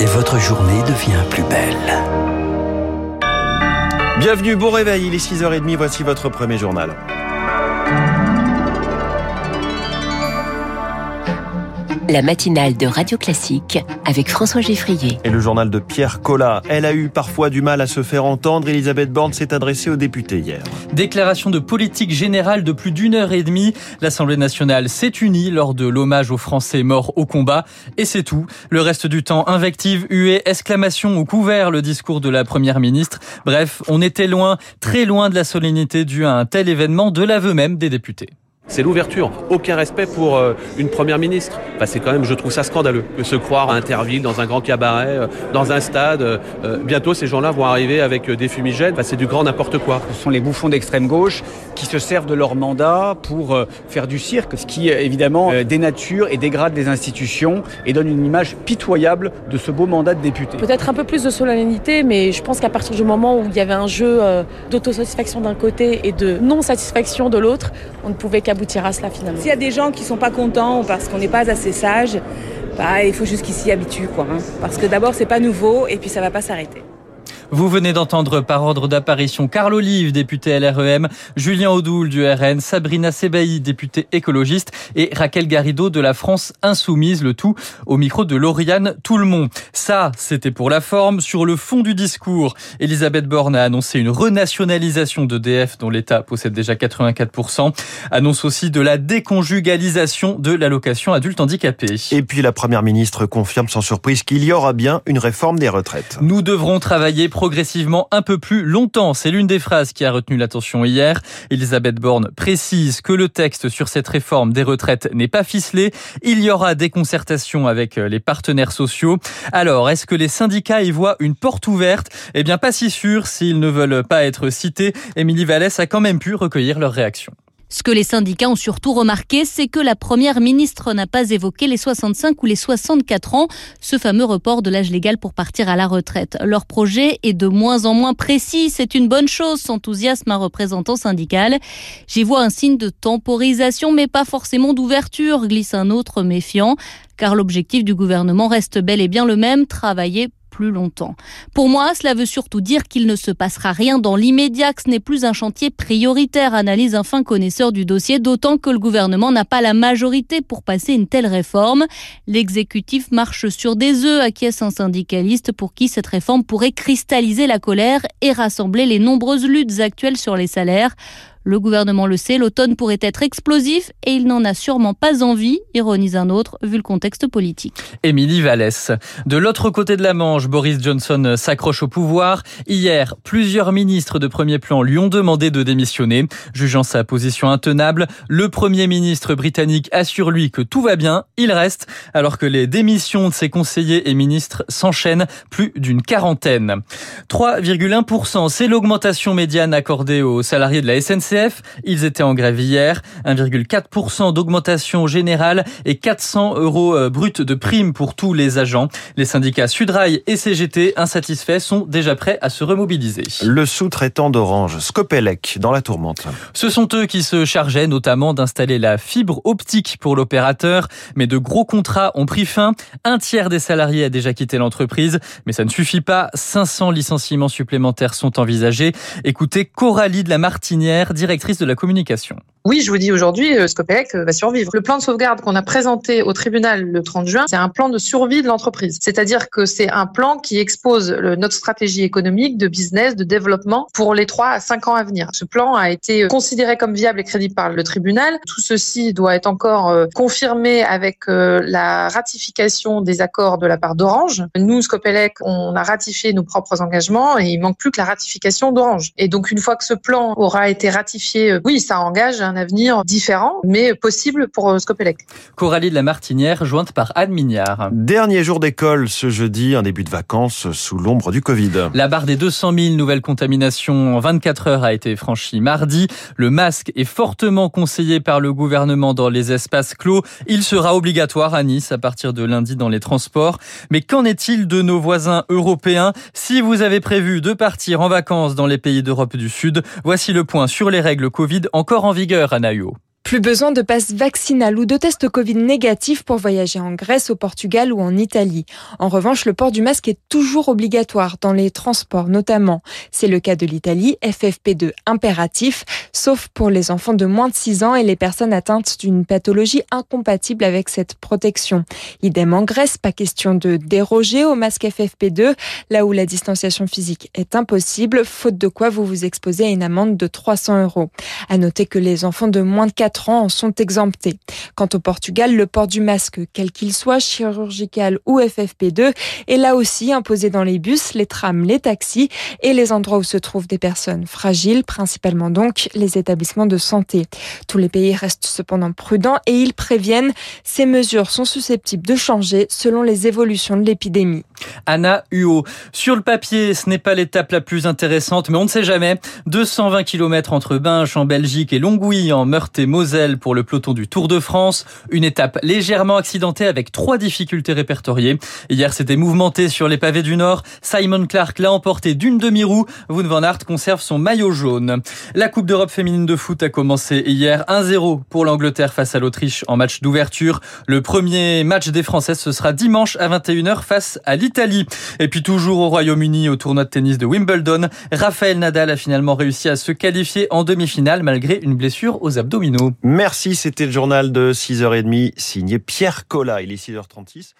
et votre journée devient plus belle. Bienvenue, bon réveil, il est 6h30, voici votre premier journal. La matinale de Radio Classique avec François Geffrier. Et le journal de Pierre Collat. Elle a eu parfois du mal à se faire entendre. Elisabeth Borne s'est adressée aux députés hier. Déclaration de politique générale de plus d'une heure et demie. L'Assemblée nationale s'est unie lors de l'hommage aux Français morts au combat. Et c'est tout. Le reste du temps, invective, huée, exclamation ou couvert le discours de la première ministre. Bref, on était loin, très loin de la solennité due à un tel événement de l'aveu même des députés. C'est l'ouverture. Aucun respect pour euh, une première ministre. Enfin, c'est quand même, je trouve ça scandaleux de se croire à Interville, dans un grand cabaret, euh, dans un stade. Euh, bientôt, ces gens-là vont arriver avec des fumigènes. Enfin, c'est du grand n'importe quoi. Ce sont les bouffons d'extrême gauche qui se servent de leur mandat pour faire du cirque, ce qui évidemment dénature et dégrade les institutions et donne une image pitoyable de ce beau mandat de député. Peut-être un peu plus de solennité, mais je pense qu'à partir du moment où il y avait un jeu d'autosatisfaction d'un côté et de non-satisfaction de l'autre, on ne pouvait qu'aboutir aboutira cela finalement. S'il y a des gens qui sont pas contents parce qu'on n'est pas assez sage, bah, il faut juste qu'ils s'y habituent. Quoi, hein. Parce que d'abord, c'est pas nouveau et puis ça va pas s'arrêter. Vous venez d'entendre par ordre d'apparition Carl Olive, député LREM, Julien Audoul du RN, Sabrina Sebaï, député écologiste, et Raquel Garrido de la France Insoumise, le tout au micro de Lauriane Toulmont. Ça, c'était pour la forme. Sur le fond du discours, Elisabeth Borne a annoncé une renationalisation d'EDF dont l'État possède déjà 84%, annonce aussi de la déconjugalisation de l'allocation adulte handicapé. Et puis la Première ministre confirme sans surprise qu'il y aura bien une réforme des retraites. Nous devrons travailler progressivement un peu plus longtemps. C'est l'une des phrases qui a retenu l'attention hier. Elisabeth Borne précise que le texte sur cette réforme des retraites n'est pas ficelé. Il y aura des concertations avec les partenaires sociaux. Alors, est-ce que les syndicats y voient une porte ouverte? Eh bien, pas si sûr. S'ils ne veulent pas être cités, Émilie Vallès a quand même pu recueillir leurs réactions. Ce que les syndicats ont surtout remarqué, c'est que la première ministre n'a pas évoqué les 65 ou les 64 ans, ce fameux report de l'âge légal pour partir à la retraite. Leur projet est de moins en moins précis, c'est une bonne chose, s'enthousiasme un représentant syndical. J'y vois un signe de temporisation, mais pas forcément d'ouverture, glisse un autre méfiant car l'objectif du gouvernement reste bel et bien le même, travailler longtemps. Pour moi, cela veut surtout dire qu'il ne se passera rien dans l'immédiat, que ce n'est plus un chantier prioritaire, analyse un fin connaisseur du dossier, d'autant que le gouvernement n'a pas la majorité pour passer une telle réforme. L'exécutif marche sur des œufs, acquiesce un syndicaliste pour qui cette réforme pourrait cristalliser la colère et rassembler les nombreuses luttes actuelles sur les salaires. Le gouvernement le sait, l'automne pourrait être explosif et il n'en a sûrement pas envie, ironise un autre, vu le contexte politique. Émilie Vallès. De l'autre côté de la Manche, Boris Johnson s'accroche au pouvoir. Hier, plusieurs ministres de premier plan lui ont demandé de démissionner. Jugeant sa position intenable, le premier ministre britannique assure lui que tout va bien, il reste, alors que les démissions de ses conseillers et ministres s'enchaînent, plus d'une quarantaine. 3,1%, c'est l'augmentation médiane accordée aux salariés de la SNCF ils étaient en grève hier. 1,4% d'augmentation générale et 400 euros euh, bruts de prime pour tous les agents. Les syndicats Sudrail et CGT insatisfaits sont déjà prêts à se remobiliser. Le sous-traitant d'Orange, Scopelec, dans la tourmente. Ce sont eux qui se chargeaient notamment d'installer la fibre optique pour l'opérateur. Mais de gros contrats ont pris fin. Un tiers des salariés a déjà quitté l'entreprise. Mais ça ne suffit pas. 500 licenciements supplémentaires sont envisagés. Écoutez Coralie de la Martinière, directrice de la communication. Oui, je vous dis aujourd'hui, euh, Scopelec euh, va survivre. Le plan de sauvegarde qu'on a présenté au tribunal le 30 juin, c'est un plan de survie de l'entreprise. C'est-à-dire que c'est un plan qui expose notre stratégie économique, de business, de développement pour les 3 à 5 ans à venir. Ce plan a été euh, considéré comme viable et crédible par le tribunal. Tout ceci doit être encore confirmé avec la ratification des accords de la part d'Orange. Nous, Scopelec, on a ratifié nos propres engagements et il manque plus que la ratification d'Orange. Et donc, une fois que ce plan aura été ratifié, oui, ça engage avenir différent, mais possible pour euh, Scopelec. Coralie de la Martinière, jointe par Anne Mignard. Dernier jour d'école ce jeudi, un début de vacances sous l'ombre du Covid. La barre des 200 000 nouvelles contaminations en 24 heures a été franchie mardi. Le masque est fortement conseillé par le gouvernement dans les espaces clos. Il sera obligatoire à Nice à partir de lundi dans les transports. Mais qu'en est-il de nos voisins européens? Si vous avez prévu de partir en vacances dans les pays d'Europe du Sud, voici le point sur les règles Covid encore en vigueur à Plus besoin de passe vaccinal ou de test Covid négatif pour voyager en Grèce, au Portugal ou en Italie. En revanche, le port du masque est toujours obligatoire dans les transports notamment. C'est le cas de l'Italie, FFP2 impératif, sauf pour les enfants de moins de 6 ans et les personnes atteintes d'une pathologie incompatible avec cette protection. Idem en Grèce, pas question de déroger au masque FFP2, là où la distanciation physique est impossible, faute de quoi vous vous exposez à une amende de 300 euros. À noter que les enfants de moins de 4 ans en sont exemptés. Quant au Portugal, le port du masque, quel qu'il soit, chirurgical ou FFP2, est là aussi imposé dans les bus, les trams, les taxis et les endroits où se trouvent des personnes fragiles, principalement donc les établissements de santé. Tous les pays restent cependant prudents et ils préviennent, ces mesures sont susceptibles de changer selon les évolutions de l'épidémie. Anna Huot. Sur le papier, ce n'est pas l'étape la plus intéressante, mais on ne sait jamais. 220 km entre Binche en Belgique et Longwy en Meurthe-et-Moselle pour le peloton du Tour de France. Une étape légèrement accidentée avec trois difficultés répertoriées. Hier, c'était mouvementé sur les pavés du Nord. Simon Clark l'a emporté d'une demi-roue. Wout van Aert conserve son maillot jaune. La Coupe d'Europe féminine de foot a commencé hier 1-0 pour l'Angleterre face à l'Autriche en match d'ouverture. Le premier match des Françaises, ce sera dimanche à 21h face à l'Italie. Et puis toujours au Royaume-Uni, au tournoi de tennis de Wimbledon, Raphaël Nadal a finalement réussi à se qualifier en demi-finale malgré une blessure aux abdominaux. Merci, c'était le journal de 6h30 signé Pierre Collat. Il est 6h36.